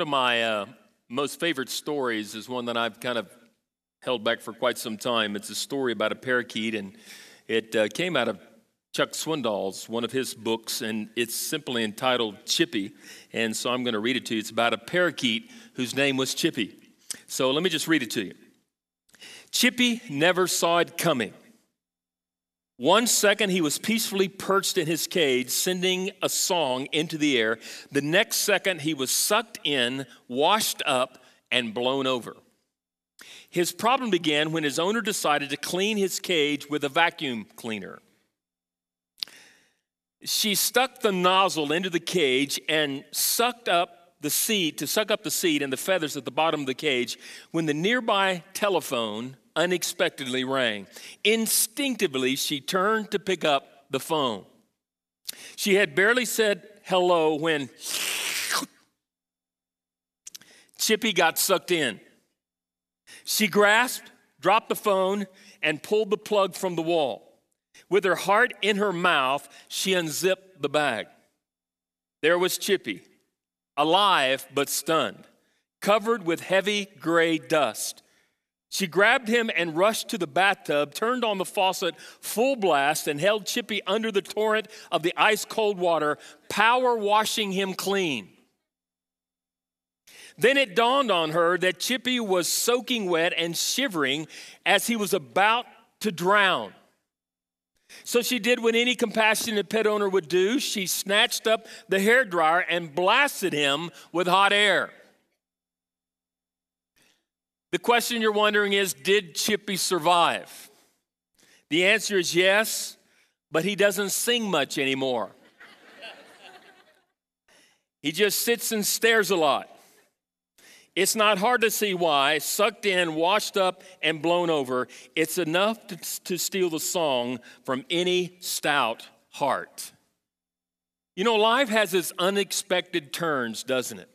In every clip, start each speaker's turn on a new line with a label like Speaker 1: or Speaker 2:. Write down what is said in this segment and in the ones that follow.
Speaker 1: One of my uh, most favorite stories is one that I've kind of held back for quite some time. It's a story about a parakeet, and it uh, came out of Chuck Swindoll's, one of his books, and it's simply entitled Chippy. And so I'm going to read it to you. It's about a parakeet whose name was Chippy. So let me just read it to you. Chippy never saw it coming. One second, he was peacefully perched in his cage, sending a song into the air. The next second, he was sucked in, washed up, and blown over. His problem began when his owner decided to clean his cage with a vacuum cleaner. She stuck the nozzle into the cage and sucked up the seed to suck up the seed and the feathers at the bottom of the cage when the nearby telephone unexpectedly rang. Instinctively, she turned to pick up the phone. She had barely said hello when Chippy got sucked in. She grasped, dropped the phone, and pulled the plug from the wall. With her heart in her mouth, she unzipped the bag. There was Chippy, alive but stunned, covered with heavy gray dust. She grabbed him and rushed to the bathtub, turned on the faucet full blast, and held Chippy under the torrent of the ice cold water, power washing him clean. Then it dawned on her that Chippy was soaking wet and shivering as he was about to drown. So she did what any compassionate pet owner would do. She snatched up the hair dryer and blasted him with hot air. The question you're wondering is Did Chippy survive? The answer is yes, but he doesn't sing much anymore. he just sits and stares a lot. It's not hard to see why, sucked in, washed up, and blown over, it's enough to, to steal the song from any stout heart. You know, life has its unexpected turns, doesn't it?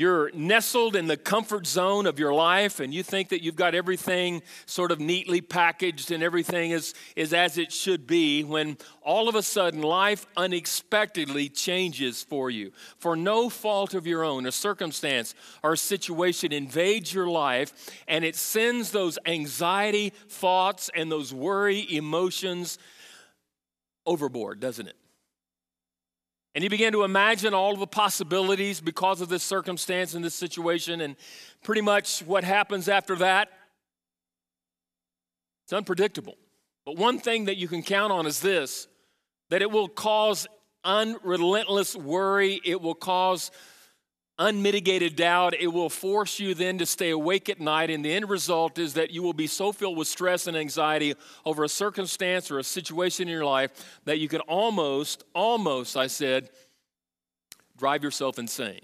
Speaker 1: You're nestled in the comfort zone of your life and you think that you've got everything sort of neatly packaged and everything is, is as it should be when all of a sudden life unexpectedly changes for you. For no fault of your own, a circumstance or a situation invades your life and it sends those anxiety thoughts and those worry emotions overboard, doesn't it? And you begin to imagine all the possibilities because of this circumstance and this situation, and pretty much what happens after that. It's unpredictable. But one thing that you can count on is this that it will cause unrelentless worry, it will cause unmitigated doubt, it will force you then to stay awake at night. And the end result is that you will be so filled with stress and anxiety over a circumstance or a situation in your life that you can almost, almost, I said, drive yourself insane.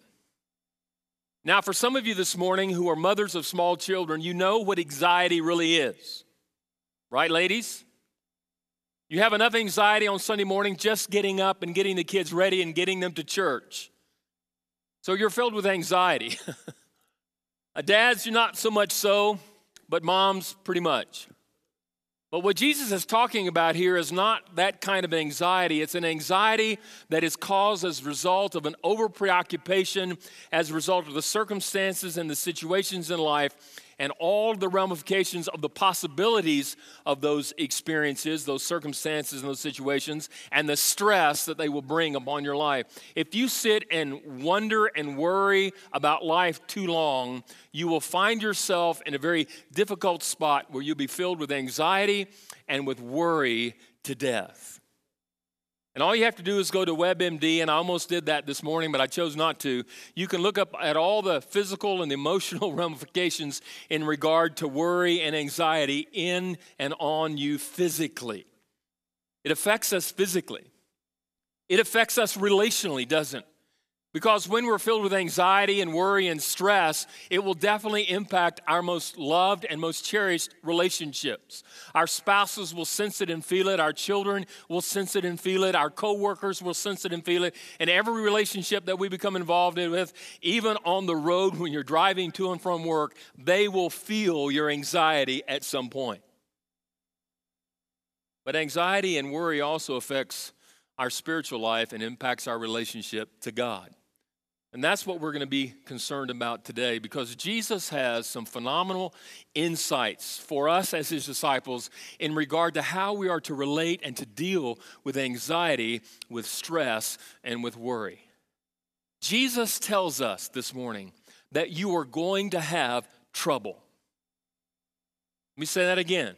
Speaker 1: Now, for some of you this morning who are mothers of small children, you know what anxiety really is. Right, ladies? You have enough anxiety on Sunday morning just getting up and getting the kids ready and getting them to church. So you're filled with anxiety. Dads, you're not so much so, but moms, pretty much. But what Jesus is talking about here is not that kind of anxiety. It's an anxiety that is caused as a result of an over preoccupation, as a result of the circumstances and the situations in life and all the ramifications of the possibilities of those experiences, those circumstances, and those situations, and the stress that they will bring upon your life. If you sit and wonder and worry about life too long, you will find yourself in a very difficult spot where you'll be filled with anxiety and with worry to death. And all you have to do is go to WebMD, and I almost did that this morning, but I chose not to. You can look up at all the physical and emotional ramifications in regard to worry and anxiety in and on you physically. It affects us physically, it affects us relationally, doesn't because when we're filled with anxiety and worry and stress, it will definitely impact our most loved and most cherished relationships. Our spouses will sense it and feel it. Our children will sense it and feel it. Our coworkers will sense it and feel it. And every relationship that we become involved in with, even on the road when you're driving to and from work, they will feel your anxiety at some point. But anxiety and worry also affects our spiritual life and impacts our relationship to God. And that's what we're going to be concerned about today because Jesus has some phenomenal insights for us as his disciples in regard to how we are to relate and to deal with anxiety, with stress, and with worry. Jesus tells us this morning that you are going to have trouble. Let me say that again.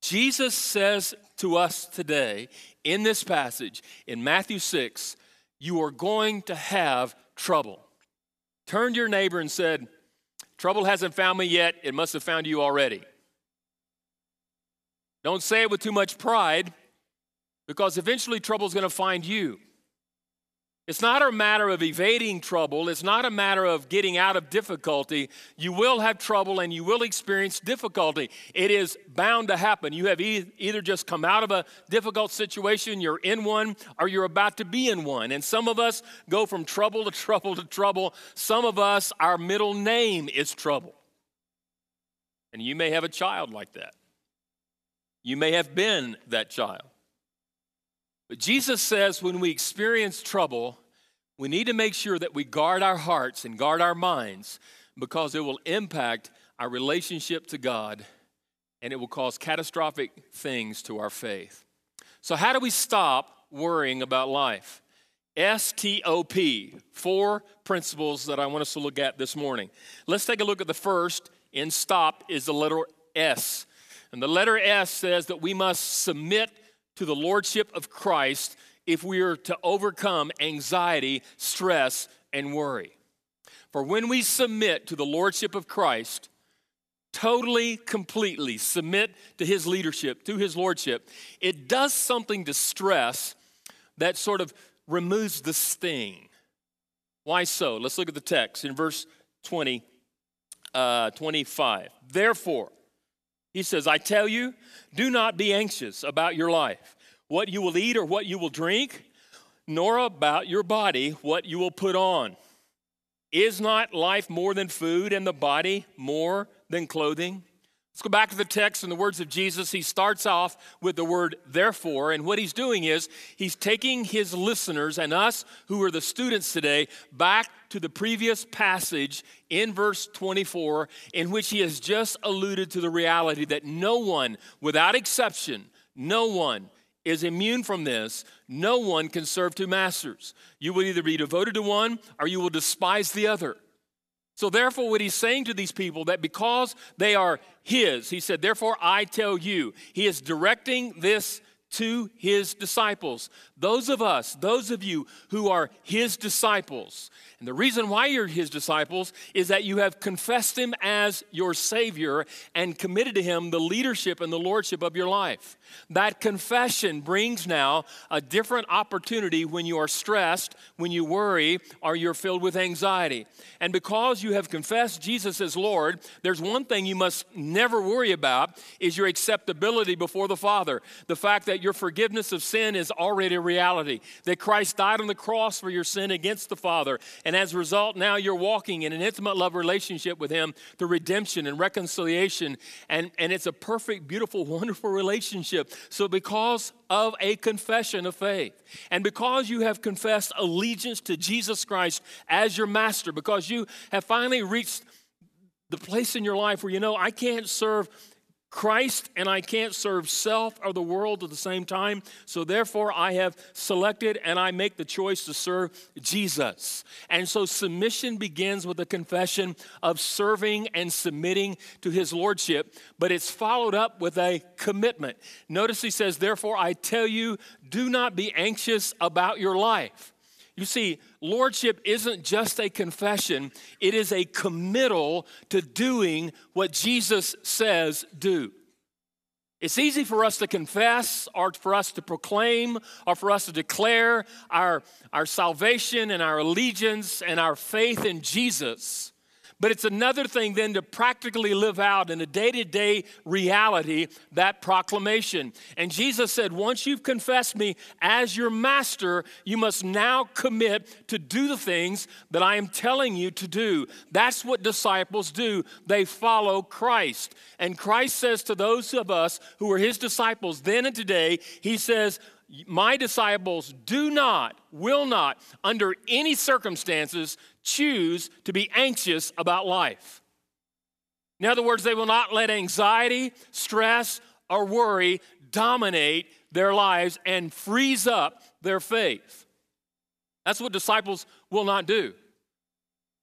Speaker 1: Jesus says to us today in this passage in Matthew 6, you are going to have trouble. Turned to your neighbor and said, Trouble hasn't found me yet, it must have found you already. Don't say it with too much pride because eventually trouble's going to find you. It's not a matter of evading trouble. It's not a matter of getting out of difficulty. You will have trouble and you will experience difficulty. It is bound to happen. You have either just come out of a difficult situation, you're in one, or you're about to be in one. And some of us go from trouble to trouble to trouble. Some of us, our middle name is trouble. And you may have a child like that. You may have been that child. But Jesus says when we experience trouble, we need to make sure that we guard our hearts and guard our minds because it will impact our relationship to God and it will cause catastrophic things to our faith. So, how do we stop worrying about life? STOP, four principles that I want us to look at this morning. Let's take a look at the first in stop is the letter S. And the letter S says that we must submit to the lordship of Christ if we are to overcome anxiety, stress, and worry. For when we submit to the lordship of Christ, totally, completely submit to his leadership, to his lordship, it does something to stress that sort of removes the sting. Why so? Let's look at the text in verse 20, uh, 25. Therefore, he says, I tell you, do not be anxious about your life, what you will eat or what you will drink, nor about your body, what you will put on. Is not life more than food and the body more than clothing? Let's go back to the text and the words of Jesus. He starts off with the word therefore, and what he's doing is he's taking his listeners and us who are the students today back to the previous passage in verse 24, in which he has just alluded to the reality that no one, without exception, no one is immune from this. No one can serve two masters. You will either be devoted to one or you will despise the other. So, therefore, what he's saying to these people that because they are his, he said, Therefore, I tell you, he is directing this to his disciples. Those of us, those of you who are his disciples. And the reason why you're his disciples is that you have confessed him as your Savior and committed to him the leadership and the lordship of your life. That confession brings now a different opportunity when you are stressed, when you worry, or you're filled with anxiety. And because you have confessed Jesus as Lord, there's one thing you must never worry about is your acceptability before the Father. The fact that your forgiveness of sin is already a reality, that Christ died on the cross for your sin against the Father and as a result, now you're walking in an intimate love relationship with Him through redemption and reconciliation. And, and it's a perfect, beautiful, wonderful relationship. So, because of a confession of faith, and because you have confessed allegiance to Jesus Christ as your master, because you have finally reached the place in your life where you know, I can't serve Christ and I can't serve self or the world at the same time. So therefore, I have selected and I make the choice to serve Jesus. And so submission begins with a confession of serving and submitting to his lordship, but it's followed up with a commitment. Notice he says, Therefore, I tell you, do not be anxious about your life. You see, lordship isn't just a confession, it is a committal to doing what Jesus says do. It's easy for us to confess or for us to proclaim or for us to declare our, our salvation and our allegiance and our faith in Jesus. But it's another thing then to practically live out in a day to day reality that proclamation. And Jesus said, Once you've confessed me as your master, you must now commit to do the things that I am telling you to do. That's what disciples do. They follow Christ. And Christ says to those of us who are his disciples then and today, He says, My disciples do not, will not, under any circumstances, choose to be anxious about life. In other words, they will not let anxiety, stress, or worry dominate their lives and freeze up their faith. That's what disciples will not do.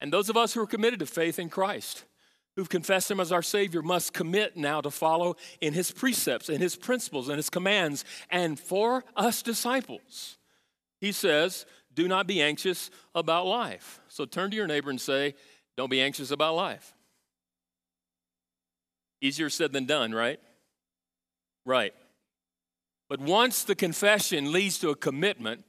Speaker 1: And those of us who are committed to faith in Christ, who've confessed Him as our Savior, must commit now to follow in His precepts and His principles and His commands. And for us disciples, He says, do not be anxious about life. So turn to your neighbor and say, don't be anxious about life. Easier said than done, right? Right. But once the confession leads to a commitment,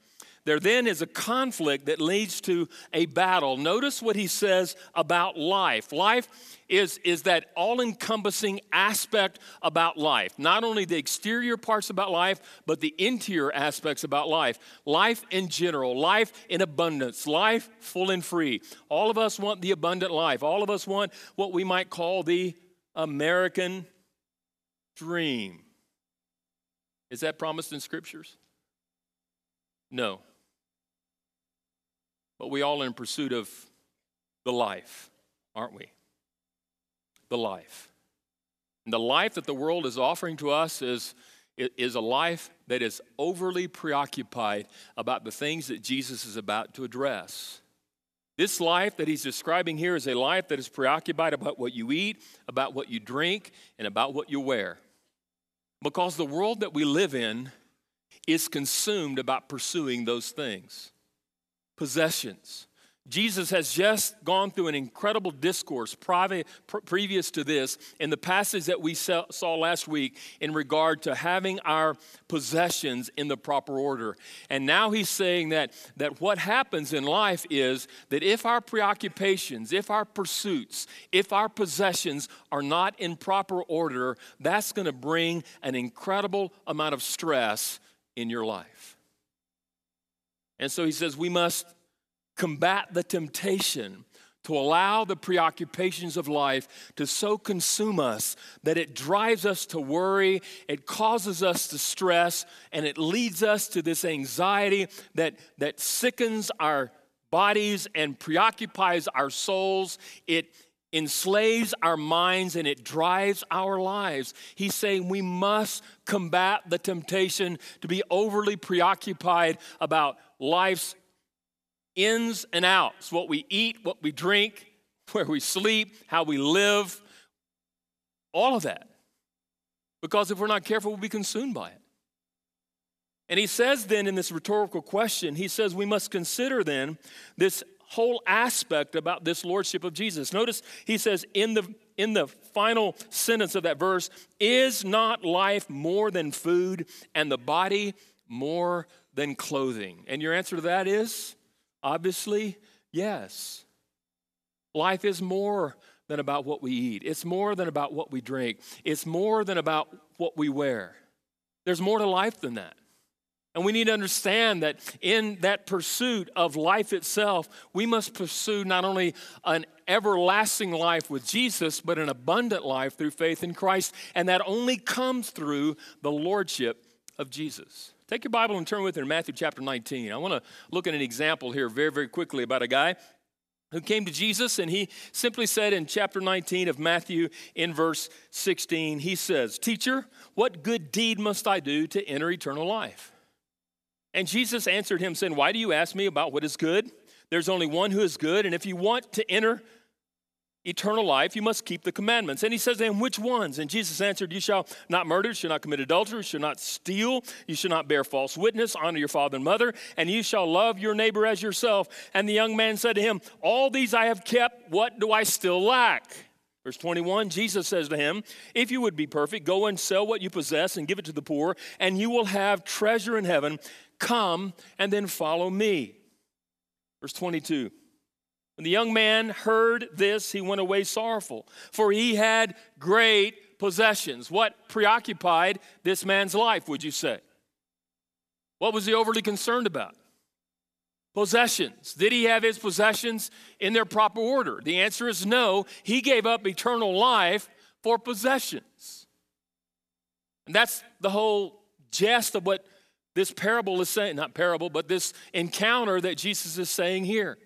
Speaker 1: there then is a conflict that leads to a battle. Notice what he says about life. Life is, is that all encompassing aspect about life. Not only the exterior parts about life, but the interior aspects about life. Life in general, life in abundance, life full and free. All of us want the abundant life. All of us want what we might call the American dream. Is that promised in scriptures? No. But we all in pursuit of the life, aren't we? The life. And the life that the world is offering to us is, is a life that is overly preoccupied about the things that Jesus is about to address. This life that he's describing here is a life that is preoccupied about what you eat, about what you drink, and about what you wear. Because the world that we live in is consumed about pursuing those things possessions. Jesus has just gone through an incredible discourse private, pr- previous to this in the passage that we saw last week in regard to having our possessions in the proper order. And now he's saying that, that what happens in life is that if our preoccupations, if our pursuits, if our possessions are not in proper order, that's going to bring an incredible amount of stress in your life. And so he says we must combat the temptation to allow the preoccupations of life to so consume us that it drives us to worry, it causes us to stress, and it leads us to this anxiety that, that sickens our bodies and preoccupies our souls. It enslaves our minds and it drives our lives. He's saying we must combat the temptation to be overly preoccupied about life's ins and outs what we eat, what we drink, where we sleep, how we live, all of that. Because if we're not careful, we'll be consumed by it. And he says then in this rhetorical question, he says we must consider then this whole aspect about this lordship of Jesus. Notice he says in the in the final sentence of that verse, is not life more than food and the body more than clothing? And your answer to that is obviously yes. Life is more than about what we eat. It's more than about what we drink. It's more than about what we wear. There's more to life than that. And we need to understand that in that pursuit of life itself, we must pursue not only an everlasting life with Jesus, but an abundant life through faith in Christ. And that only comes through the Lordship of Jesus. Take your Bible and turn with it to Matthew chapter 19. I want to look at an example here very, very quickly about a guy who came to Jesus and he simply said in chapter 19 of Matthew in verse 16, he says, Teacher, what good deed must I do to enter eternal life? And Jesus answered him, saying, Why do you ask me about what is good? There's only one who is good, and if you want to enter eternal life, you must keep the commandments. And he says, to him, which ones? And Jesus answered, You shall not murder, you shall not commit adultery, you shall not steal, you shall not bear false witness, honor your father and mother, and you shall love your neighbor as yourself. And the young man said to him, All these I have kept, what do I still lack? Verse 21, Jesus says to him, If you would be perfect, go and sell what you possess and give it to the poor, and you will have treasure in heaven. Come and then follow me. Verse 22. When the young man heard this, he went away sorrowful, for he had great possessions. What preoccupied this man's life, would you say? What was he overly concerned about? Possessions. Did he have his possessions in their proper order? The answer is no. He gave up eternal life for possessions. And that's the whole gist of what this parable is saying, not parable, but this encounter that Jesus is saying here.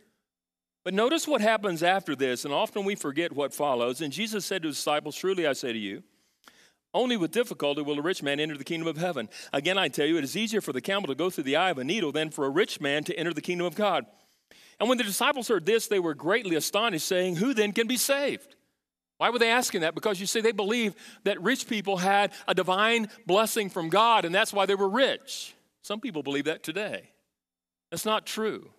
Speaker 1: But notice what happens after this, and often we forget what follows. And Jesus said to his disciples, Truly I say to you, only with difficulty will a rich man enter the kingdom of heaven. Again, I tell you, it is easier for the camel to go through the eye of a needle than for a rich man to enter the kingdom of God. And when the disciples heard this, they were greatly astonished, saying, Who then can be saved? Why were they asking that? Because you see, they believed that rich people had a divine blessing from God, and that's why they were rich. Some people believe that today. That's not true.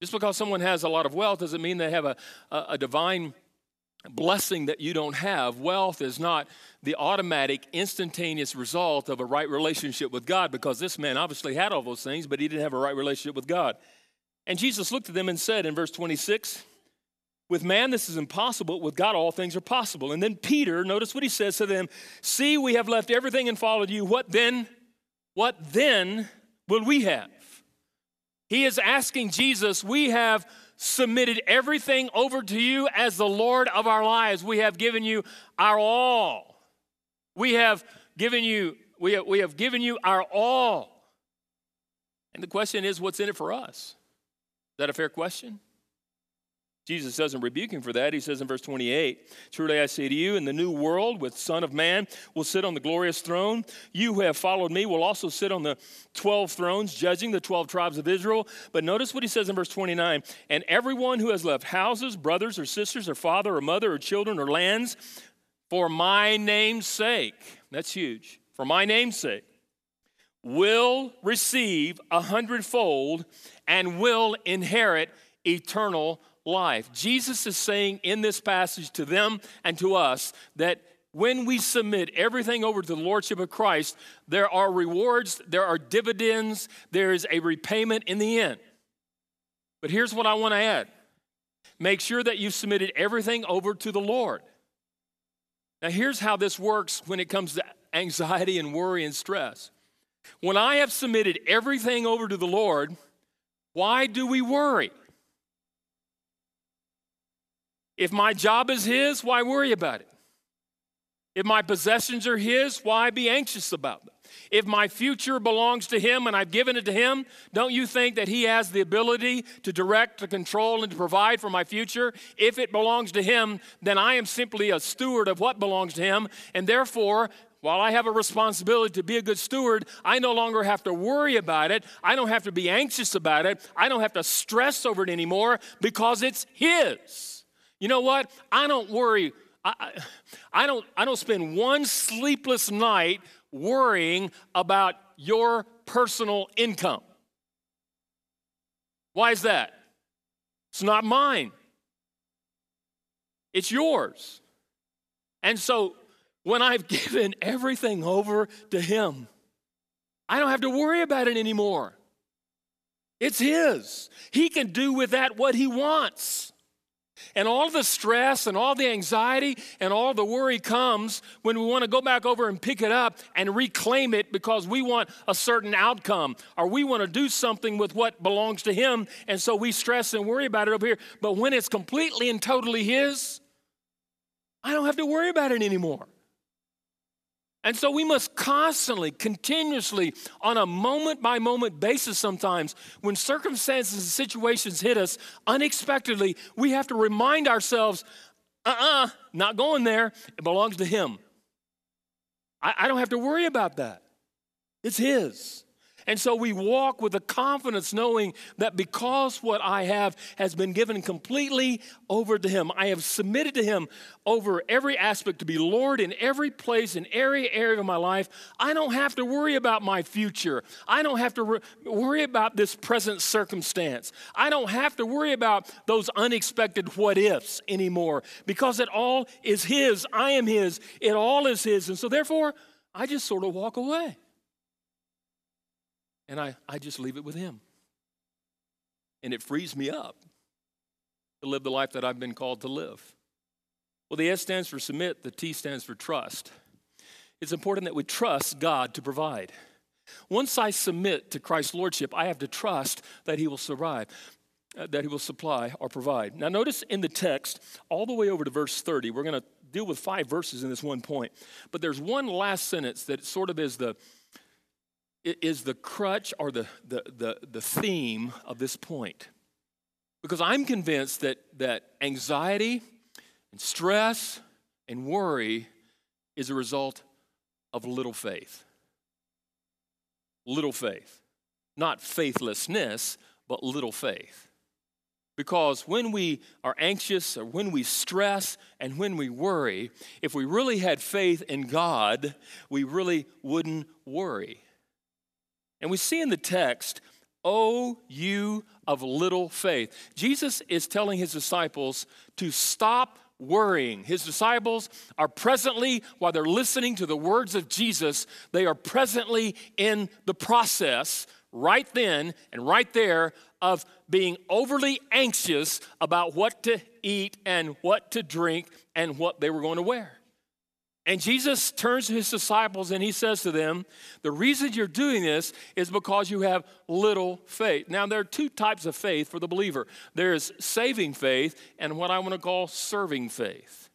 Speaker 1: Just because someone has a lot of wealth doesn't mean they have a, a, a divine blessing that you don't have. Wealth is not the automatic, instantaneous result of a right relationship with God because this man obviously had all those things, but he didn't have a right relationship with God. And Jesus looked at them and said in verse 26, with man, this is impossible. With God, all things are possible. And then Peter, notice what he says to them See, we have left everything and followed you. What then? What then will we have? He is asking Jesus, We have submitted everything over to you as the Lord of our lives. We have given you our all. We have given you, we have, we have given you our all. And the question is, what's in it for us? Is that a fair question? Jesus doesn't rebuke him for that. He says in verse 28 Truly I say to you, in the new world, with Son of Man will sit on the glorious throne. You who have followed me will also sit on the 12 thrones, judging the 12 tribes of Israel. But notice what he says in verse 29 And everyone who has left houses, brothers or sisters, or father or mother, or children or lands, for my name's sake, that's huge, for my name's sake, will receive a hundredfold and will inherit eternal life. Jesus is saying in this passage to them and to us that when we submit everything over to the Lordship of Christ, there are rewards, there are dividends, there is a repayment in the end. But here's what I want to add make sure that you've submitted everything over to the Lord. Now, here's how this works when it comes to anxiety and worry and stress. When I have submitted everything over to the Lord, why do we worry? If my job is His, why worry about it? If my possessions are His, why be anxious about them? If my future belongs to Him and I've given it to Him, don't you think that He has the ability to direct, to control, and to provide for my future? If it belongs to Him, then I am simply a steward of what belongs to Him, and therefore, while I have a responsibility to be a good steward, I no longer have to worry about it. I don't have to be anxious about it. I don't have to stress over it anymore because it's His. You know what? I don't worry. I, I, don't, I don't spend one sleepless night worrying about your personal income. Why is that? It's not mine, it's yours. And so when I've given everything over to Him, I don't have to worry about it anymore. It's His. He can do with that what He wants. And all the stress and all the anxiety and all the worry comes when we want to go back over and pick it up and reclaim it because we want a certain outcome or we want to do something with what belongs to Him. And so we stress and worry about it over here. But when it's completely and totally His, I don't have to worry about it anymore. And so we must constantly, continuously, on a moment by moment basis sometimes, when circumstances and situations hit us unexpectedly, we have to remind ourselves uh uh-uh, uh, not going there. It belongs to Him. I, I don't have to worry about that, it's His. And so we walk with a confidence knowing that because what I have has been given completely over to Him, I have submitted to Him over every aspect to be Lord in every place, in every area of my life. I don't have to worry about my future. I don't have to re- worry about this present circumstance. I don't have to worry about those unexpected what ifs anymore because it all is His. I am His. It all is His. And so therefore, I just sort of walk away and I, I just leave it with Him. And it frees me up to live the life that I've been called to live. Well, the S stands for submit, the T stands for trust. It's important that we trust God to provide. Once I submit to Christ's Lordship, I have to trust that He will survive, uh, that He will supply or provide. Now, notice in the text, all the way over to verse 30, we're going to deal with five verses in this one point. But there's one last sentence that sort of is the is the crutch or the, the, the, the theme of this point. Because I'm convinced that, that anxiety and stress and worry is a result of little faith. Little faith. Not faithlessness, but little faith. Because when we are anxious or when we stress and when we worry, if we really had faith in God, we really wouldn't worry. And we see in the text, Oh, you of little faith. Jesus is telling his disciples to stop worrying. His disciples are presently, while they're listening to the words of Jesus, they are presently in the process right then and right there of being overly anxious about what to eat and what to drink and what they were going to wear. And Jesus turns to his disciples and he says to them, The reason you're doing this is because you have little faith. Now, there are two types of faith for the believer there's saving faith and what I want to call serving faith.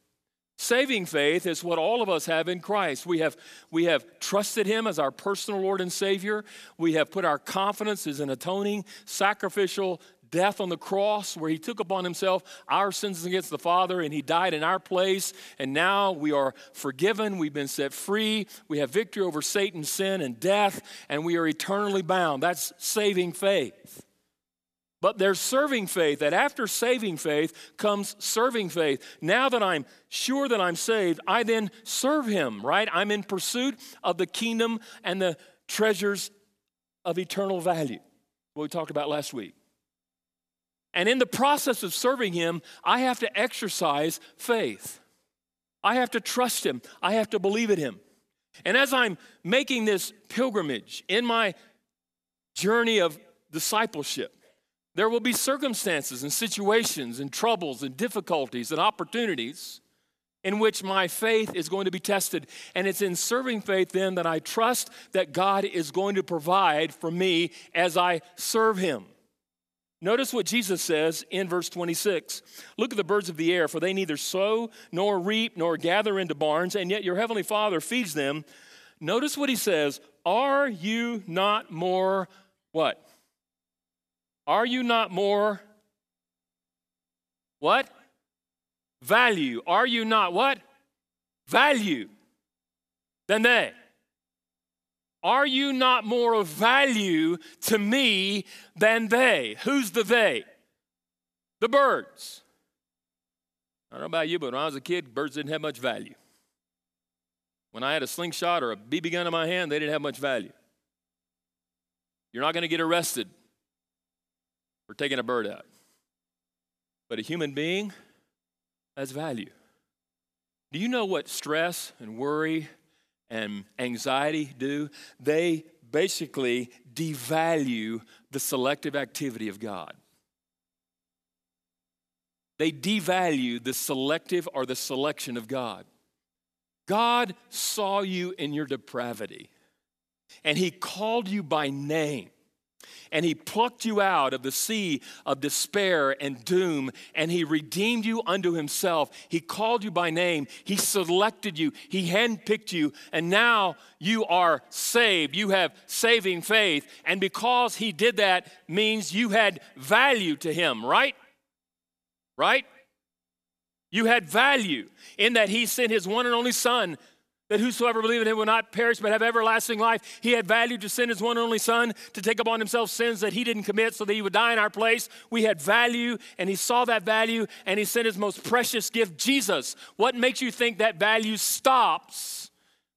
Speaker 1: Saving faith is what all of us have in Christ. We have, we have trusted Him as our personal Lord and Savior. We have put our confidence in atoning, sacrificial death on the cross where he took upon himself our sins against the Father and he died in our place. And now we are forgiven. We've been set free. We have victory over Satan, sin, and death, and we are eternally bound. That's saving faith. But there's serving faith, that after saving faith comes serving faith. Now that I'm sure that I'm saved, I then serve him, right? I'm in pursuit of the kingdom and the treasures of eternal value, what we talked about last week. And in the process of serving him, I have to exercise faith. I have to trust him. I have to believe in him. And as I'm making this pilgrimage in my journey of discipleship, there will be circumstances and situations and troubles and difficulties and opportunities in which my faith is going to be tested. And it's in serving faith then that I trust that God is going to provide for me as I serve Him. Notice what Jesus says in verse 26. Look at the birds of the air, for they neither sow nor reap nor gather into barns, and yet your heavenly Father feeds them. Notice what he says Are you not more what? Are you not more what? Value. Are you not what? Value than they. Are you not more of value to me than they? Who's the they? The birds. I don't know about you, but when I was a kid, birds didn't have much value. When I had a slingshot or a BB gun in my hand, they didn't have much value. You're not going to get arrested for taking a bird out. But a human being has value. Do you know what stress and worry and anxiety do? They basically devalue the selective activity of God. They devalue the selective or the selection of God. God saw you in your depravity and He called you by name and he plucked you out of the sea of despair and doom, and he redeemed you unto himself. He called you by name, he selected you, he handpicked you, and now you are saved. You have saving faith, and because he did that means you had value to him, right? Right? You had value in that he sent his one and only son that whosoever believeth in him will not perish but have everlasting life. He had value to send his one and only Son to take upon himself sins that he didn't commit so that he would die in our place. We had value, and he saw that value, and he sent his most precious gift, Jesus. What makes you think that value stops?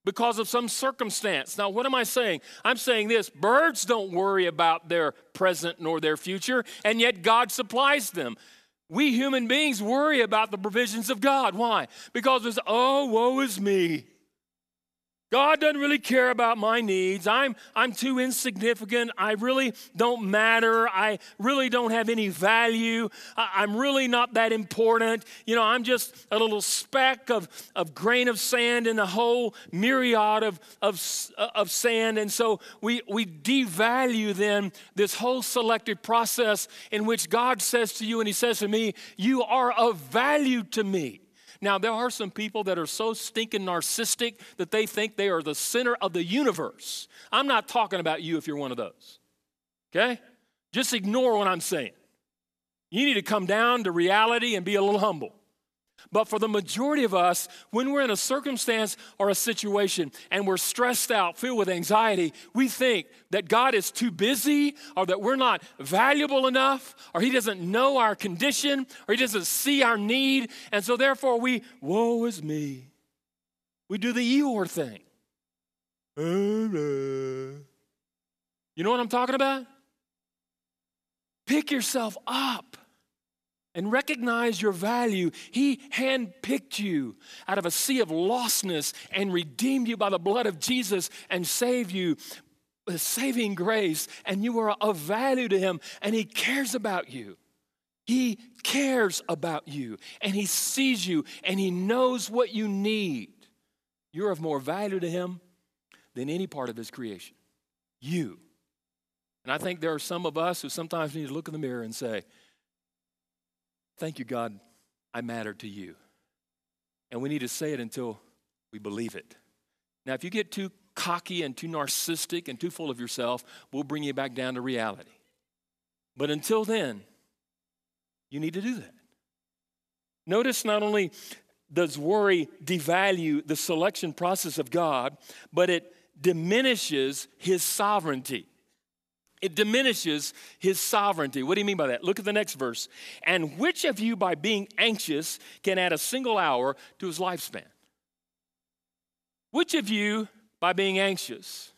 Speaker 1: Because of some circumstance. Now, what am I saying? I'm saying this birds don't worry about their present nor their future, and yet God supplies them. We human beings worry about the provisions of God. Why? Because it's, oh, woe is me. God doesn't really care about my needs. I'm, I'm too insignificant. I really don't matter. I really don't have any value. I, am really not that important. You know, I'm just a little speck of, of grain of sand in a whole myriad of, of, uh, of sand. And so we, we devalue then this whole selective process in which God says to you and He says to me, You are of value to me. Now, there are some people that are so stinking narcissistic that they think they are the center of the universe. I'm not talking about you if you're one of those. Okay? Just ignore what I'm saying. You need to come down to reality and be a little humble. But for the majority of us, when we're in a circumstance or a situation and we're stressed out, filled with anxiety, we think that God is too busy or that we're not valuable enough or He doesn't know our condition or He doesn't see our need. And so therefore we, woe is me. We do the Eeyore thing. You know what I'm talking about? Pick yourself up and recognize your value. He handpicked you out of a sea of lostness and redeemed you by the blood of Jesus and saved you with saving grace. And you are of value to Him, and He cares about you. He cares about you, and He sees you, and He knows what you need. You're of more value to Him than any part of His creation. You. And I think there are some of us who sometimes need to look in the mirror and say, Thank you, God, I matter to you. And we need to say it until we believe it. Now, if you get too cocky and too narcissistic and too full of yourself, we'll bring you back down to reality. But until then, you need to do that. Notice not only does worry devalue the selection process of God, but it diminishes his sovereignty it diminishes his sovereignty. What do you mean by that? Look at the next verse. And which of you, by being anxious, can add a single hour to his lifespan? Which of you, by being anxious,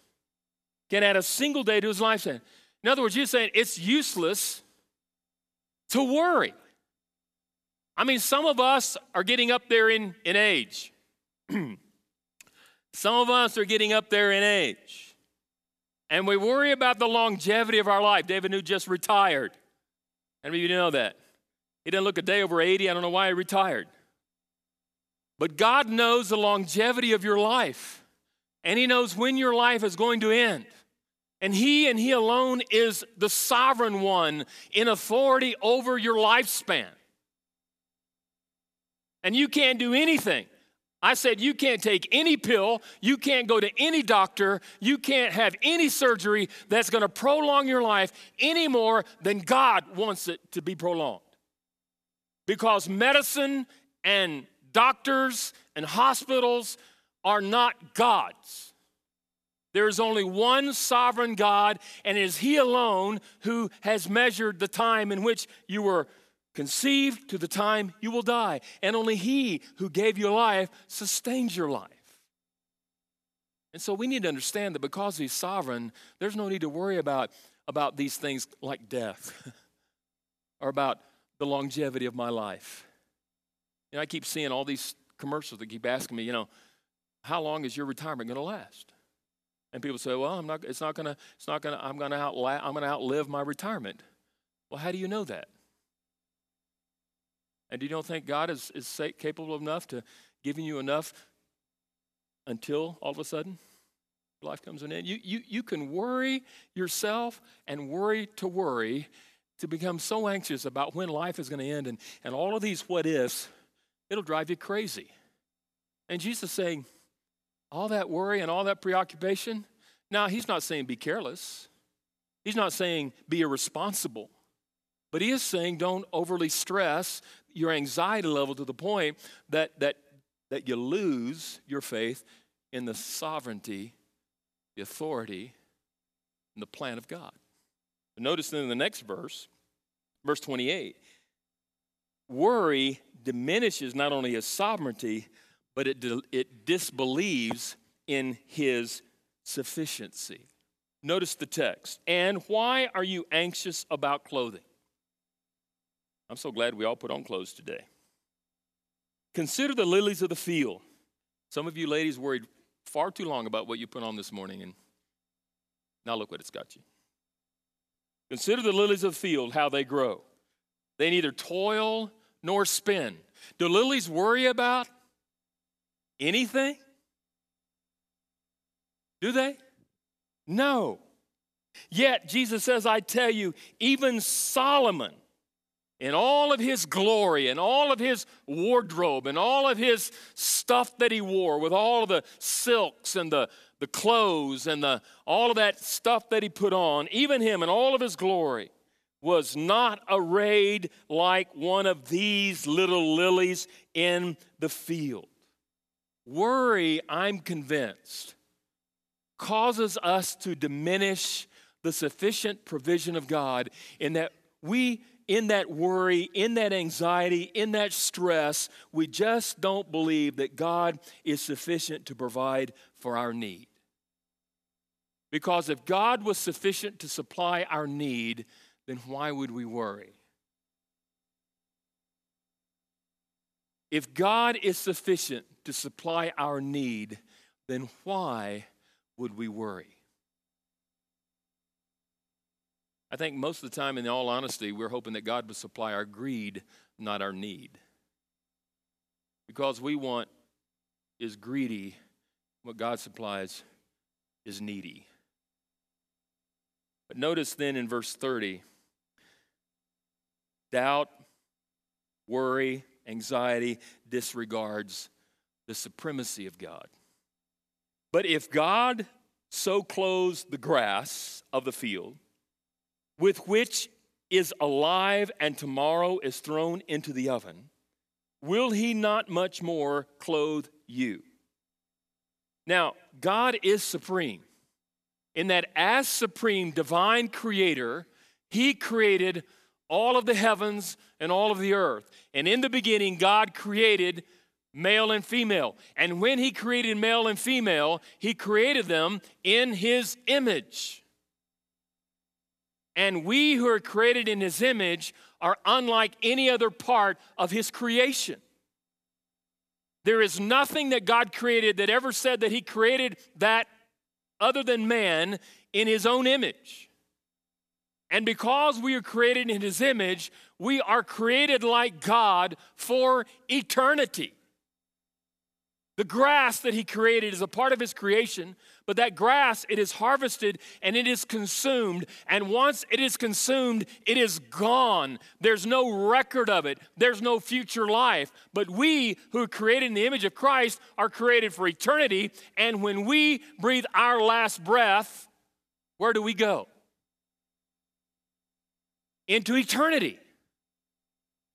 Speaker 1: can add a single day to his lifespan? In other words, you're saying it's useless to worry. I mean, some of us are getting up there in, in age. some of us are getting up there in age. And we worry about the longevity of our life. David New just retired. And you know that. He didn't look a day over 80. I don't know why he retired. But God knows the longevity of your life, and He knows when your life is going to end. And He and He alone is the sovereign one in authority over your lifespan. And you can't do anything I said, You can't take any pill, you can't go to any doctor, you can't have any surgery that's going to prolong your life any more than God wants it to be prolonged. Because medicine and doctors and hospitals are not gods. There is only one sovereign God, and it is He alone who has measured the time in which you were conceived to the time you will die. And only He who gave you life sustains your life. And so we need to understand that because He's sovereign, there's no need to worry about, about these things like death or about the longevity of my life. You know, I keep seeing all these commercials that keep asking me, you know, how long is your retirement going to last? And people say, well, I'm not, it's not going to, it's not going to, I'm going to outla- I'm going to outlive my retirement. Well, how do you know that? And do you don't think God is, is capable enough to giving you enough until all of a sudden life comes to an end? You, you, you can worry yourself and worry to worry to become so anxious about when life is going to end and, and all of these what ifs, it'll drive you crazy. And Jesus saying, all that worry and all that preoccupation, now he's not saying be careless. He's not saying be irresponsible. But he is saying don't overly stress your anxiety level to the point that, that, that you lose your faith in the sovereignty, the authority, and the plan of God. Notice then in the next verse, verse 28, worry diminishes not only his sovereignty, but it, it disbelieves in his sufficiency. Notice the text. And why are you anxious about clothing? I'm so glad we all put on clothes today. Consider the lilies of the field. Some of you ladies worried far too long about what you put on this morning, and now look what it's got you. Consider the lilies of the field, how they grow. They neither toil nor spin. Do lilies worry about anything? Do they? No. Yet, Jesus says, I tell you, even Solomon in all of his glory and all of his wardrobe and all of his stuff that he wore with all of the silks and the, the clothes and the, all of that stuff that he put on, even him in all of his glory, was not arrayed like one of these little lilies in the field. Worry, I'm convinced, causes us to diminish the sufficient provision of God in that we in that worry, in that anxiety, in that stress, we just don't believe that God is sufficient to provide for our need. Because if God was sufficient to supply our need, then why would we worry? If God is sufficient to supply our need, then why would we worry? I think most of the time, in all honesty, we're hoping that God would supply our greed, not our need. Because we want is greedy, what God supplies is needy. But notice then in verse 30 doubt, worry, anxiety disregards the supremacy of God. But if God so clothes the grass of the field, with which is alive and tomorrow is thrown into the oven, will he not much more clothe you? Now, God is supreme in that, as supreme divine creator, he created all of the heavens and all of the earth. And in the beginning, God created male and female. And when he created male and female, he created them in his image. And we who are created in his image are unlike any other part of his creation. There is nothing that God created that ever said that he created that other than man in his own image. And because we are created in his image, we are created like God for eternity. The grass that he created is a part of his creation, but that grass, it is harvested and it is consumed. And once it is consumed, it is gone. There's no record of it, there's no future life. But we who are created in the image of Christ are created for eternity. And when we breathe our last breath, where do we go? Into eternity.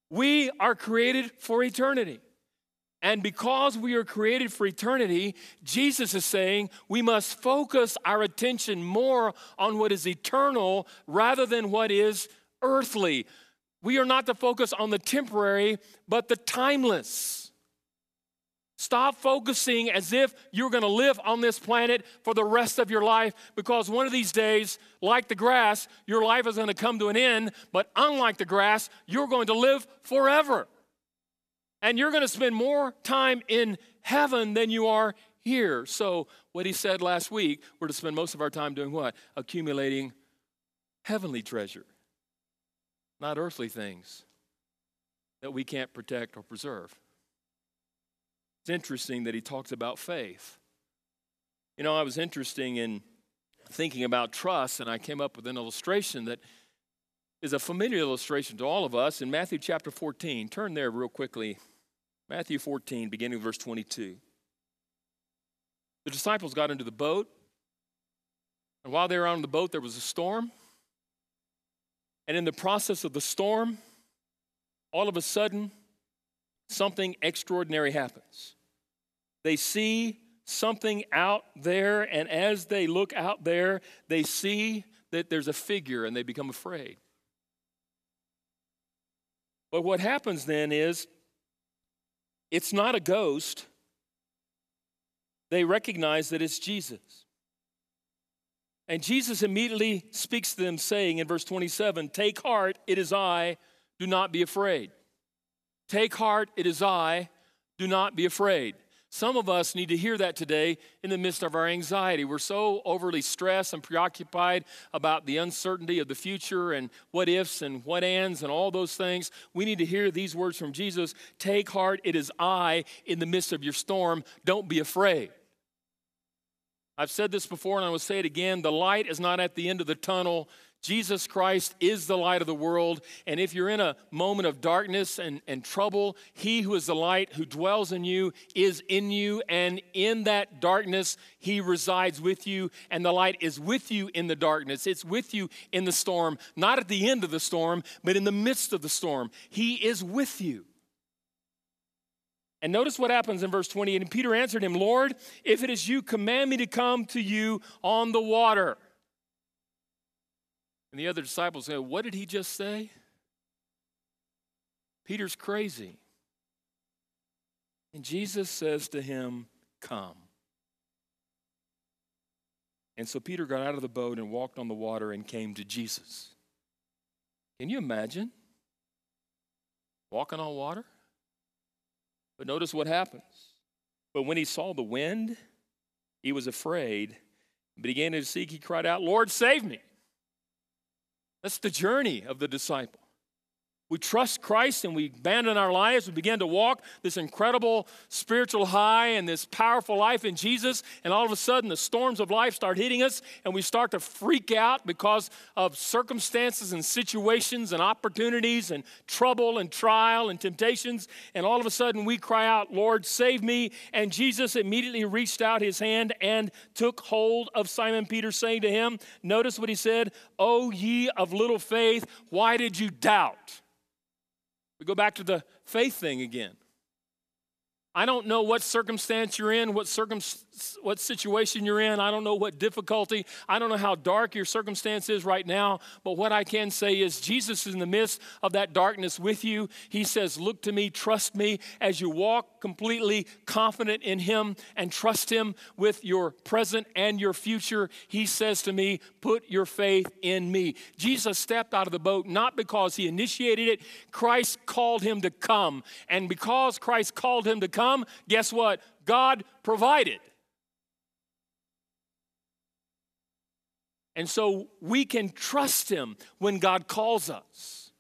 Speaker 1: We are created for eternity. And because we are created for eternity, Jesus is saying we must focus our attention more on what is eternal rather than what is earthly. We are not to focus on the temporary, but the timeless. Stop focusing as if you're going to live on this planet for the rest of your life because one of these days, like the grass, your life is going to come to an end. But unlike the grass, you're going to live forever. And you're going to spend more time in heaven than you are here. So, what he said last week, we're to spend most of our time doing what? Accumulating heavenly treasure, not earthly things that we can't protect or preserve. It's interesting that he talks about faith. You know, I was interesting in thinking about trust, and I came up with an illustration that is a familiar illustration to all of us in Matthew chapter 14. Turn there real quickly. Matthew 14, beginning verse 22. The disciples got into the boat, and while they were on the boat, there was a storm. And in the process of the storm, all of a sudden, something extraordinary happens. They see something out there, and as they look out there, they see that there's a figure and they become afraid. But what happens then is it's not a ghost. They recognize that it's Jesus. And Jesus immediately speaks to them, saying in verse 27 Take heart, it is I, do not be afraid. Take heart, it is I, do not be afraid. Some of us need to hear that today in the midst of our anxiety. We're so overly stressed and preoccupied about the uncertainty of the future and what ifs and what ands and all those things. We need to hear these words from Jesus Take heart, it is I in the midst of your storm. Don't be afraid. I've said this before and I will say it again the light is not at the end of the tunnel. Jesus Christ is the light of the world. And if you're in a moment of darkness and, and trouble, He who is the light, who dwells in you, is in you. And in that darkness, He resides with you. And the light is with you in the darkness. It's with you in the storm, not at the end of the storm, but in the midst of the storm. He is with you. And notice what happens in verse 20. And Peter answered him, Lord, if it is you, command me to come to you on the water. And the other disciples say, What did he just say? Peter's crazy. And Jesus says to him, Come. And so Peter got out of the boat and walked on the water and came to Jesus. Can you imagine walking on water? But notice what happens. But when he saw the wind, he was afraid, but began to seek. He cried out, Lord, save me. That's the journey of the disciple. We trust Christ and we abandon our lives. We begin to walk this incredible spiritual high and this powerful life in Jesus. And all of a sudden, the storms of life start hitting us and we start to freak out because of circumstances and situations and opportunities and trouble and trial and temptations. And all of a sudden, we cry out, Lord, save me. And Jesus immediately reached out his hand and took hold of Simon Peter, saying to him, Notice what he said, O ye of little faith, why did you doubt? We go back to the faith thing again. I don't know what circumstance you're in, what, circum- what situation you're in. I don't know what difficulty. I don't know how dark your circumstance is right now. But what I can say is Jesus is in the midst of that darkness with you. He says, Look to me, trust me as you walk completely confident in Him and trust Him with your present and your future. He says to me, Put your faith in me. Jesus stepped out of the boat not because He initiated it, Christ called Him to come. And because Christ called Him to come, come, guess what? God provided. And so we can trust Him when God calls us.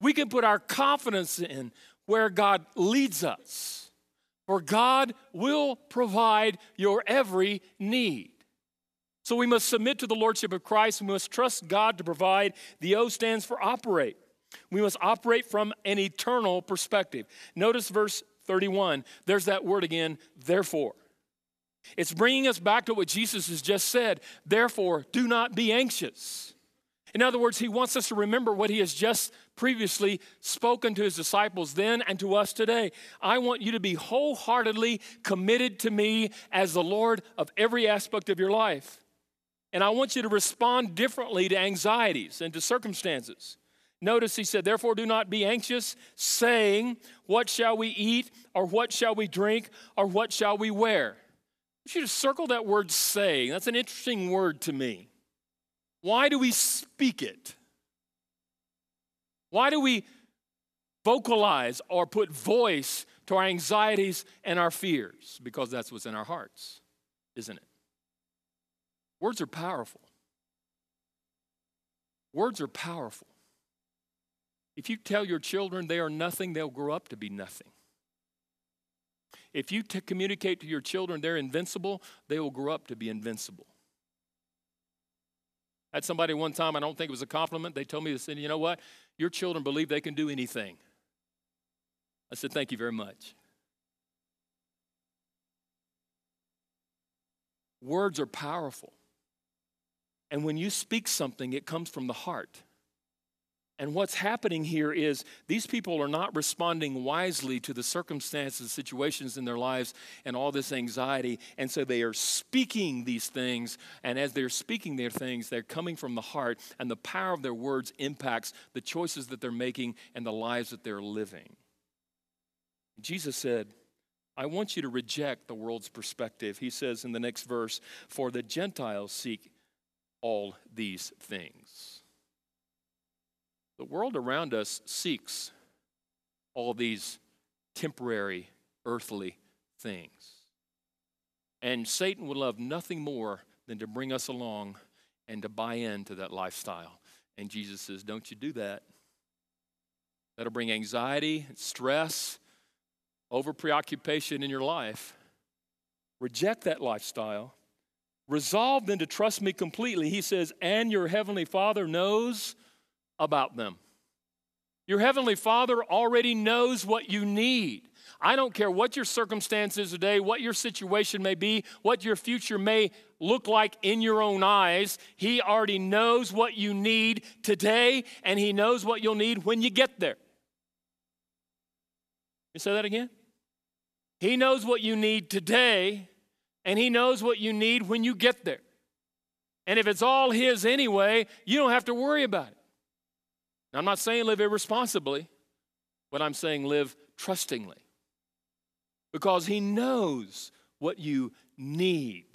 Speaker 1: We can put our confidence in where God leads us. For God will provide your every need. So we must submit to the Lordship of Christ. We must trust God to provide. The O stands for operate. We must operate from an eternal perspective. Notice verse 31, there's that word again, therefore. It's bringing us back to what Jesus has just said. Therefore, do not be anxious. In other words, he wants us to remember what he has just previously spoken to his disciples then and to us today. I want you to be wholeheartedly committed to me as the Lord of every aspect of your life. And I want you to respond differently to anxieties and to circumstances. Notice he said, Therefore, do not be anxious, saying, What shall we eat, or what shall we drink, or what shall we wear? I you to circle that word saying. That's an interesting word to me. Why do we speak it? Why do we vocalize or put voice to our anxieties and our fears? Because that's what's in our hearts, isn't it? Words are powerful. Words are powerful. If you tell your children they are nothing, they'll grow up to be nothing. If you t- communicate to your children they're invincible, they will grow up to be invincible. I had somebody one time, I don't think it was a compliment, they told me, they said, you know what? Your children believe they can do anything. I said, thank you very much. Words are powerful. And when you speak something, it comes from the heart. And what's happening here is these people are not responding wisely to the circumstances, situations in their lives, and all this anxiety. And so they are speaking these things. And as they're speaking their things, they're coming from the heart. And the power of their words impacts the choices that they're making and the lives that they're living. Jesus said, I want you to reject the world's perspective. He says in the next verse, For the Gentiles seek all these things. The world around us seeks all these temporary, earthly things. And Satan would love nothing more than to bring us along and to buy into that lifestyle. And Jesus says, Don't you do that. That'll bring anxiety, stress, over preoccupation in your life. Reject that lifestyle Resolve then to trust me completely. He says, and your heavenly Father knows about them. Your heavenly Father already knows what you need. I don't care what your circumstances today, what your situation may be, what your future may look like in your own eyes. He already knows what you need today, and He knows what you'll need when you get there. You say that again? He knows what you need today, and He knows what you need when you get there. And if it's all His anyway, you don't have to worry about it. Now, I'm not saying live irresponsibly, but I'm saying live trustingly because He knows what you need.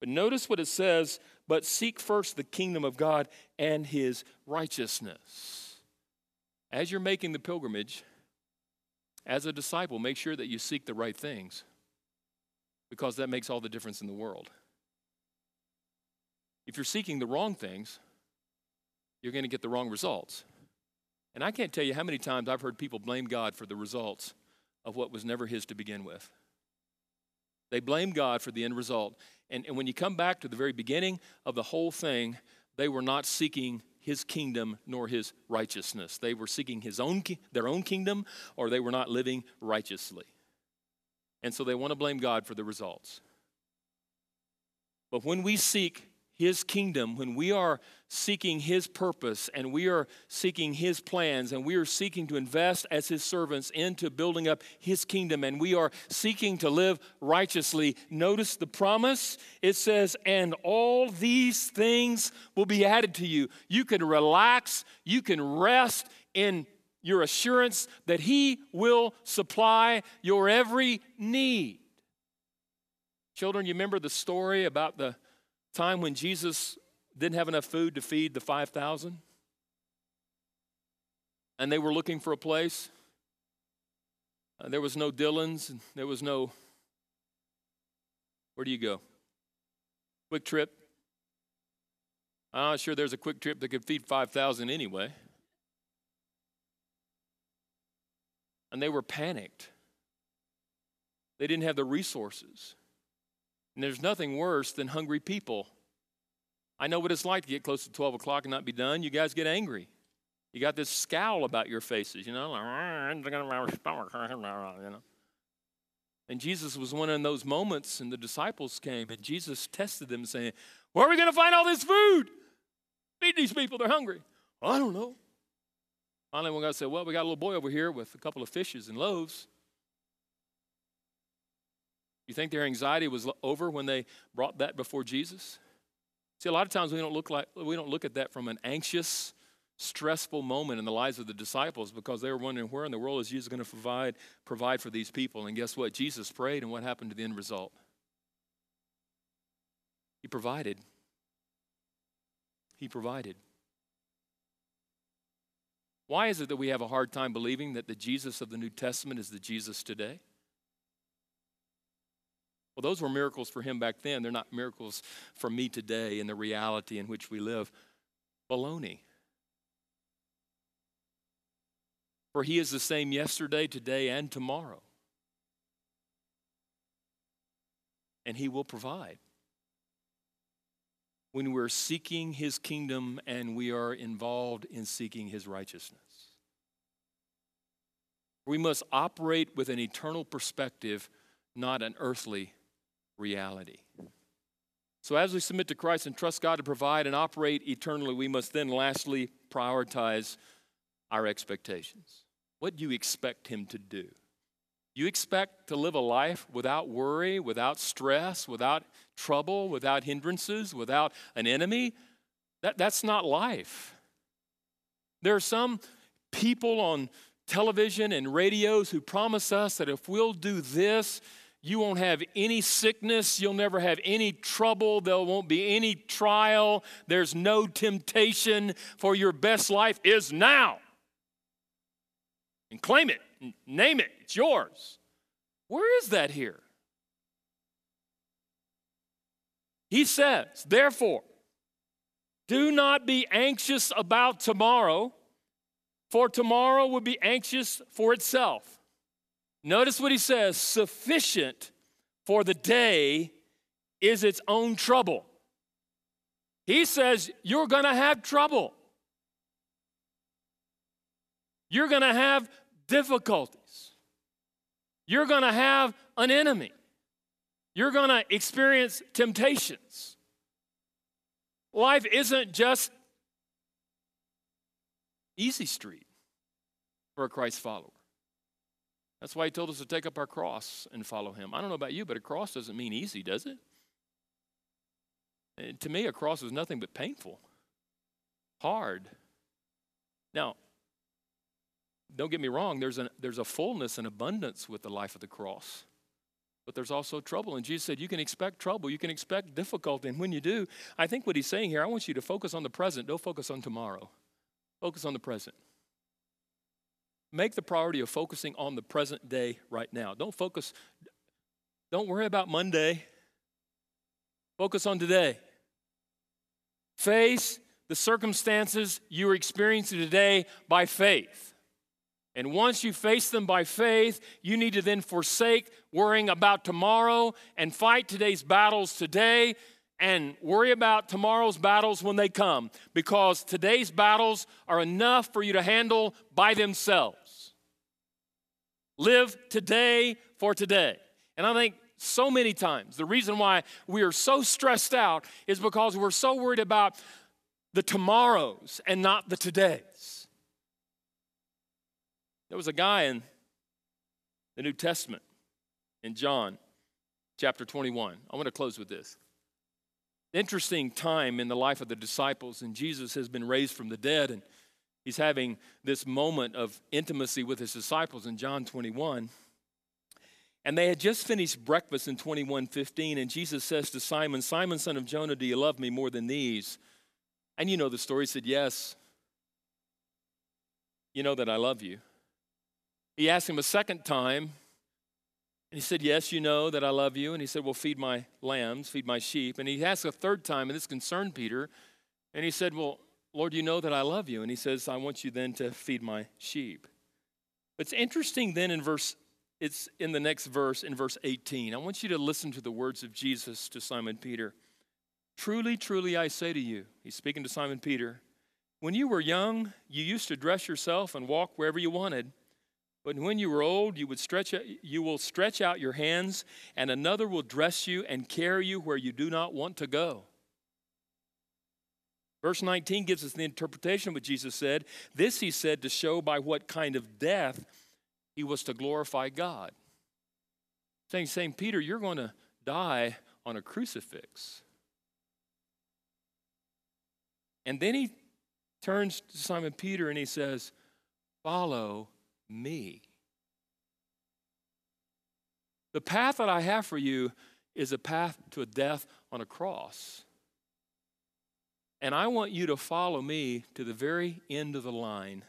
Speaker 1: But notice what it says but seek first the kingdom of God and His righteousness. As you're making the pilgrimage, as a disciple, make sure that you seek the right things because that makes all the difference in the world. If you're seeking the wrong things, you're going to get the wrong results. And I can't tell you how many times I've heard people blame God for the results of what was never His to begin with. They blame God for the end result. And, and when you come back to the very beginning of the whole thing, they were not seeking his kingdom nor his righteousness. They were seeking his own their own kingdom or they were not living righteously. And so they want to blame God for the results. But when we seek his kingdom, when we are seeking His purpose and we are seeking His plans and we are seeking to invest as His servants into building up His kingdom and we are seeking to live righteously, notice the promise. It says, and all these things will be added to you. You can relax, you can rest in your assurance that He will supply your every need. Children, you remember the story about the time when Jesus didn't have enough food to feed the 5,000? And they were looking for a place. Uh, there was no Dillons, there was no. Where do you go? QuikTrip. I'm not sure there's a QuikTrip that could feed 5,000 anyway. And they were panicked. They didn't have the resources. And there's nothing worse than hungry people. I know what it's like to get close to 12 o'clock and not be done. You guys get angry. You got this scowl about your faces, you know, like, you know. And Jesus was one of those moments, and the disciples came, and Jesus tested them, saying, Where are we going to find all this food? Feed these people, they're hungry. I don't know. Finally, one guy said, Well, we got a little boy over here with a couple of fishes and loaves. You think their anxiety was over when they brought that before Jesus? See, a lot of times we don't look like we don't look at that from an anxious, stressful moment in the lives of the disciples because they were wondering where in the world is Jesus going to provide provide for these people. And guess what? Jesus prayed, and what happened to the end result? He provided. He provided. Why is it that we have a hard time believing that the Jesus of the New Testament is the Jesus today? Well, those were miracles for him back then. They're not miracles for me today in the reality in which we live. Baloney. For he is the same yesterday, today, and tomorrow. And he will provide. When we're seeking his kingdom and we are involved in seeking his righteousness. We must operate with an eternal perspective, not an earthly reality. So, as we submit to Christ and trust God to provide and operate eternally, we must then lastly prioritize our expectations. What do you expect Him to do? You expect to live a life without worry, without stress, without trouble, without hindrances, without an enemy? That, that's not life. There are some people on television and radios who promise us that if we'll do this, you won't have any sickness. You'll never have any trouble. There won't be any trial. There's no temptation, for your best life is now. And claim it, name it, it's yours. Where is that here? He says, therefore, do not be anxious about tomorrow, for tomorrow will be anxious for itself. Notice what he says sufficient for the day is its own trouble. He says you're going to have trouble. You're going to have difficulties. You're going to have an enemy. You're going to experience temptations. Life isn't just easy street for a Christ follower. That's why he told us to take up our cross and follow him. I don't know about you, but a cross doesn't mean easy, does it? And to me, a cross is nothing but painful, hard. Now, don't get me wrong, there's, a there's a fullness and abundance with the life of the cross. But there's also trouble. And Jesus said, You can expect trouble, you can expect difficulty. And when you do, I think what he's saying here, I want you to focus on the present, don't focus on tomorrow. Focus on the present. Make the priority of focusing on the present day right now. Don't focus, don't worry about Monday. Focus on today. Face the circumstances you are experiencing today by faith. And once you face them by faith, you need to then forsake worrying about tomorrow and fight today's battles today and worry about tomorrow's battles when they come because today's battles are enough for you to handle by themselves. Live today for today. And I think so many times the reason why we are so stressed out is because we're so worried about the tomorrows and not the todays. There was a guy in the New Testament in John chapter 21. I want to close with this. Interesting time in the life of the disciples, and Jesus has been raised from the dead, and he's having this moment of intimacy with his disciples in John 21. And they had just finished breakfast in 21:15, and Jesus says to Simon, Simon, son of Jonah, do you love me more than these? And you know the story. He said, Yes. You know that I love you. He asked him a second time, and he said, Yes, you know that I love you. And he said, Well, feed my lambs, feed my sheep. And he asked a third time, and this concerned Peter. And he said, Well, Lord, you know that I love you. And he says, I want you then to feed my sheep. It's interesting then in verse, it's in the next verse, in verse 18. I want you to listen to the words of Jesus to Simon Peter. Truly, truly, I say to you, he's speaking to Simon Peter, when you were young, you used to dress yourself and walk wherever you wanted. But when you are old, you, would stretch, you will stretch out your hands, and another will dress you and carry you where you do not want to go. Verse 19 gives us the interpretation of what Jesus said. This he said to show by what kind of death he was to glorify God. Saying, saying Peter, you're going to die on a crucifix. And then he turns to Simon Peter and he says, Follow me. The path that I have for you is a path to a death on a cross. And I want you to follow me to the very end of the line.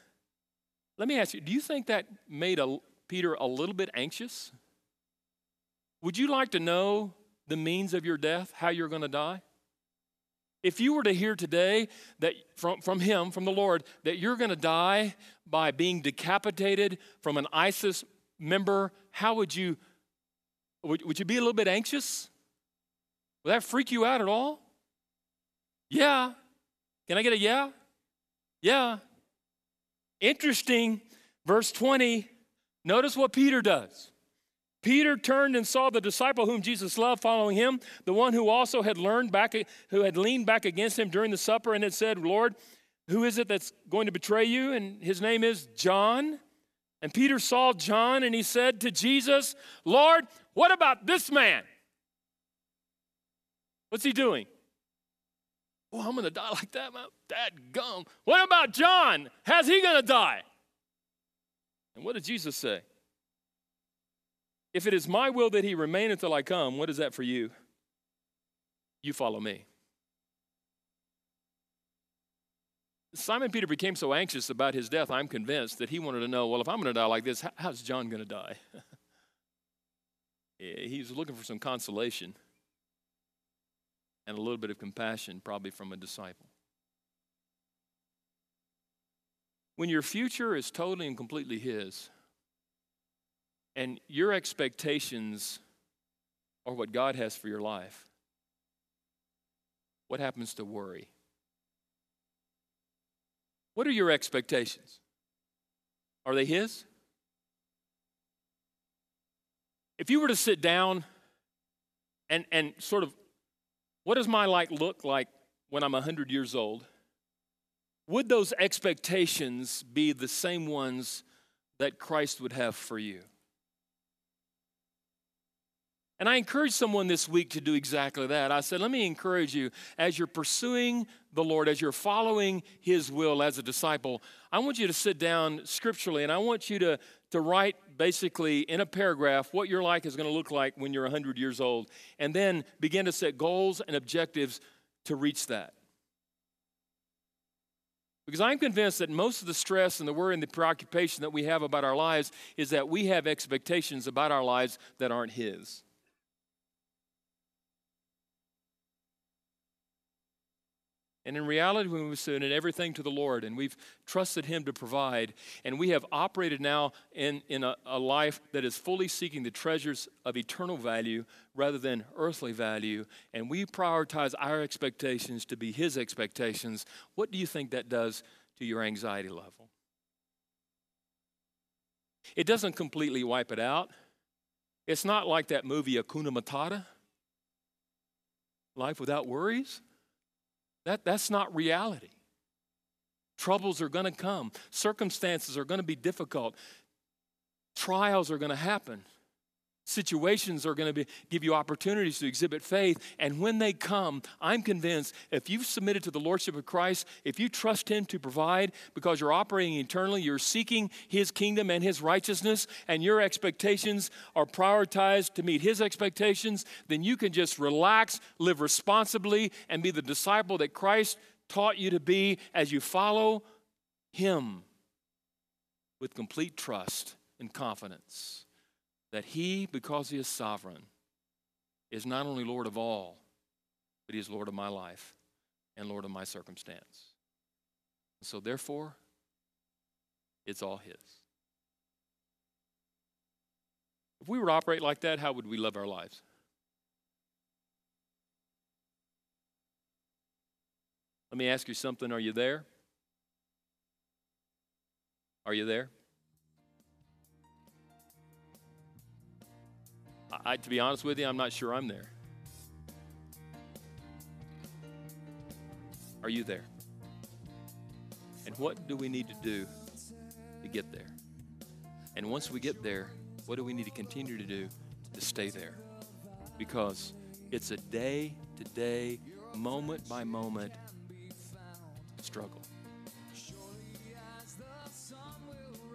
Speaker 1: Let me ask you, do you think that made a, Peter a little bit anxious? Would you like to know the means of your death, how you're going to die? If you were to hear today that from, from him, from the Lord, that you're going to die by being decapitated from an ISIS member, how would you, would, would you be a little bit anxious? Would that freak you out at all? Yeah. Can I get a yeah? Yeah. Interesting. Verse 20, notice what Peter does. Peter turned and saw the disciple whom Jesus loved following him, the one who also had learned back, who had leaned back against him during the supper and had said, Lord, who is it that's going to betray you? And his name is John. And Peter saw John and he said to Jesus, Lord, what about this man? What's he doing? Oh, I'm going to die like that, man. Dad gum. What about John? How's he going to die? And what did Jesus say? If it is my will that he remain until I come, what is that for you? You follow me. Simon Peter became so anxious about his death, I'm convinced that he wanted to know well, if I'm going to die like this, how's John going to die? he was looking for some consolation and a little bit of compassion, probably from a disciple. When your future is totally and completely His, and your expectations are what God has for your life. What happens to worry? What are your expectations? Are they His? If you were to sit down and, and sort of, what does my life look like when I'm 100 years old? Would those expectations be the same ones that Christ would have for you? And I encourage someone this week to do exactly that. I said, let me encourage you as you're pursuing the Lord, as you're following His will as a disciple, I want you to sit down scripturally and I want you to, to write basically in a paragraph what your life is going to look like when you're 100 years old, and then begin to set goals and objectives to reach that. Because I'm convinced that most of the stress and the worry and the preoccupation that we have about our lives is that we have expectations about our lives that aren't His. And in reality, when we've submitted everything to the Lord and we've trusted Him to provide, and we have operated now in, in a, a, life that is fully seeking the treasures of eternal value rather than earthly value, and we prioritize our expectations to be His expectations, what do you think that does to your anxiety level? It doesn't completely wipe it out. It's not like that movie Hakuna Matata, Life Without Worries. That, that's not reality. Troubles are going to come, circumstances are going to be difficult, trials are going to happen. Situations are going to be, give you opportunities to exhibit faith. And when they come, I'm convinced if you've submitted to the Lordship of Christ, if you trust Him to provide because you're operating eternally, you're seeking His kingdom and His righteousness, and your expectations are prioritized to meet His expectations, then you can just relax, live responsibly, and be the disciple that Christ taught you to be as you follow Him with complete trust and confidence that He, because He is sovereign, is not only Lord of all, but He is Lord of my life and Lord of my circumstance. So, therefore, it's all His. If we were to operate like that, how would we live our lives? Let me ask you something. Are you there? Are you there? I, to be honest with you, I'm not sure I'm there. Are you there? And what do we need to do to get there? And once we get there, what do we need to continue to do to stay there? Because it's a day to day, moment by moment struggle.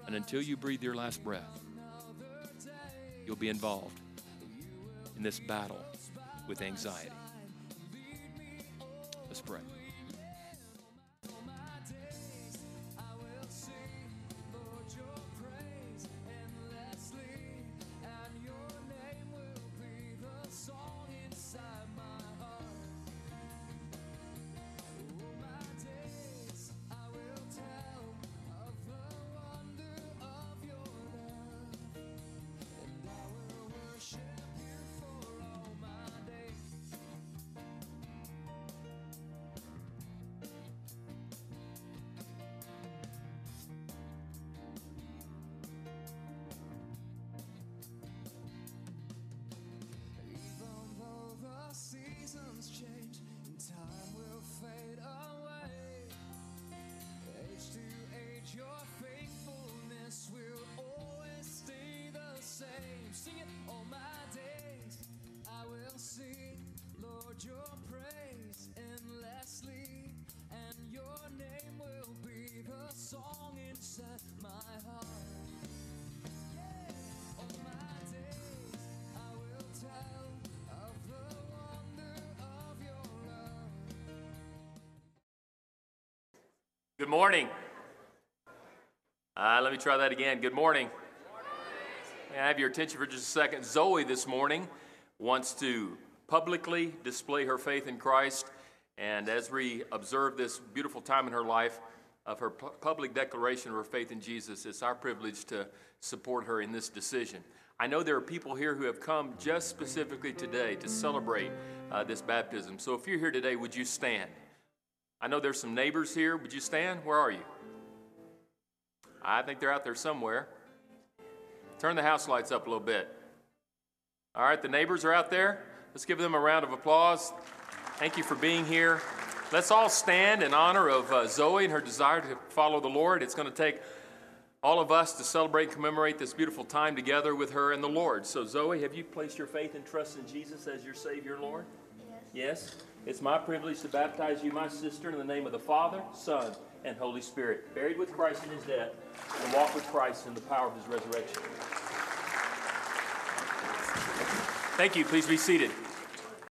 Speaker 1: And until you breathe your last breath, you'll be involved in this battle with anxiety. Let's pray. Good morning. Uh, let me try that again. Good morning. May I have your attention for just a second? Zoe this morning wants to publicly display her faith in Christ. And as we observe this beautiful time in her life, of her pu- public declaration of her faith in Jesus, it's our privilege to support her in this decision. I know there are people here who have come just specifically today to celebrate uh, this baptism. So if you're here today, would you stand? I know there's some neighbors here. Would you stand? Where are you? I think they're out there somewhere. Turn the house lights up a little bit. All right, the neighbors are out there. Let's give them a round of applause. Thank you for being here. Let's all stand in honor of uh, Zoe and her desire to follow the Lord. It's going to take all of us to celebrate and commemorate this beautiful time together with her and the Lord. So, Zoe, have you placed your faith and trust in Jesus as your Savior and Lord? Yes. Yes? It's my privilege to baptize you, my sister, in the name of the Father, Son, and Holy Spirit, buried with Christ in his death, and walk with Christ in the power of his resurrection. Thank you. Please be seated.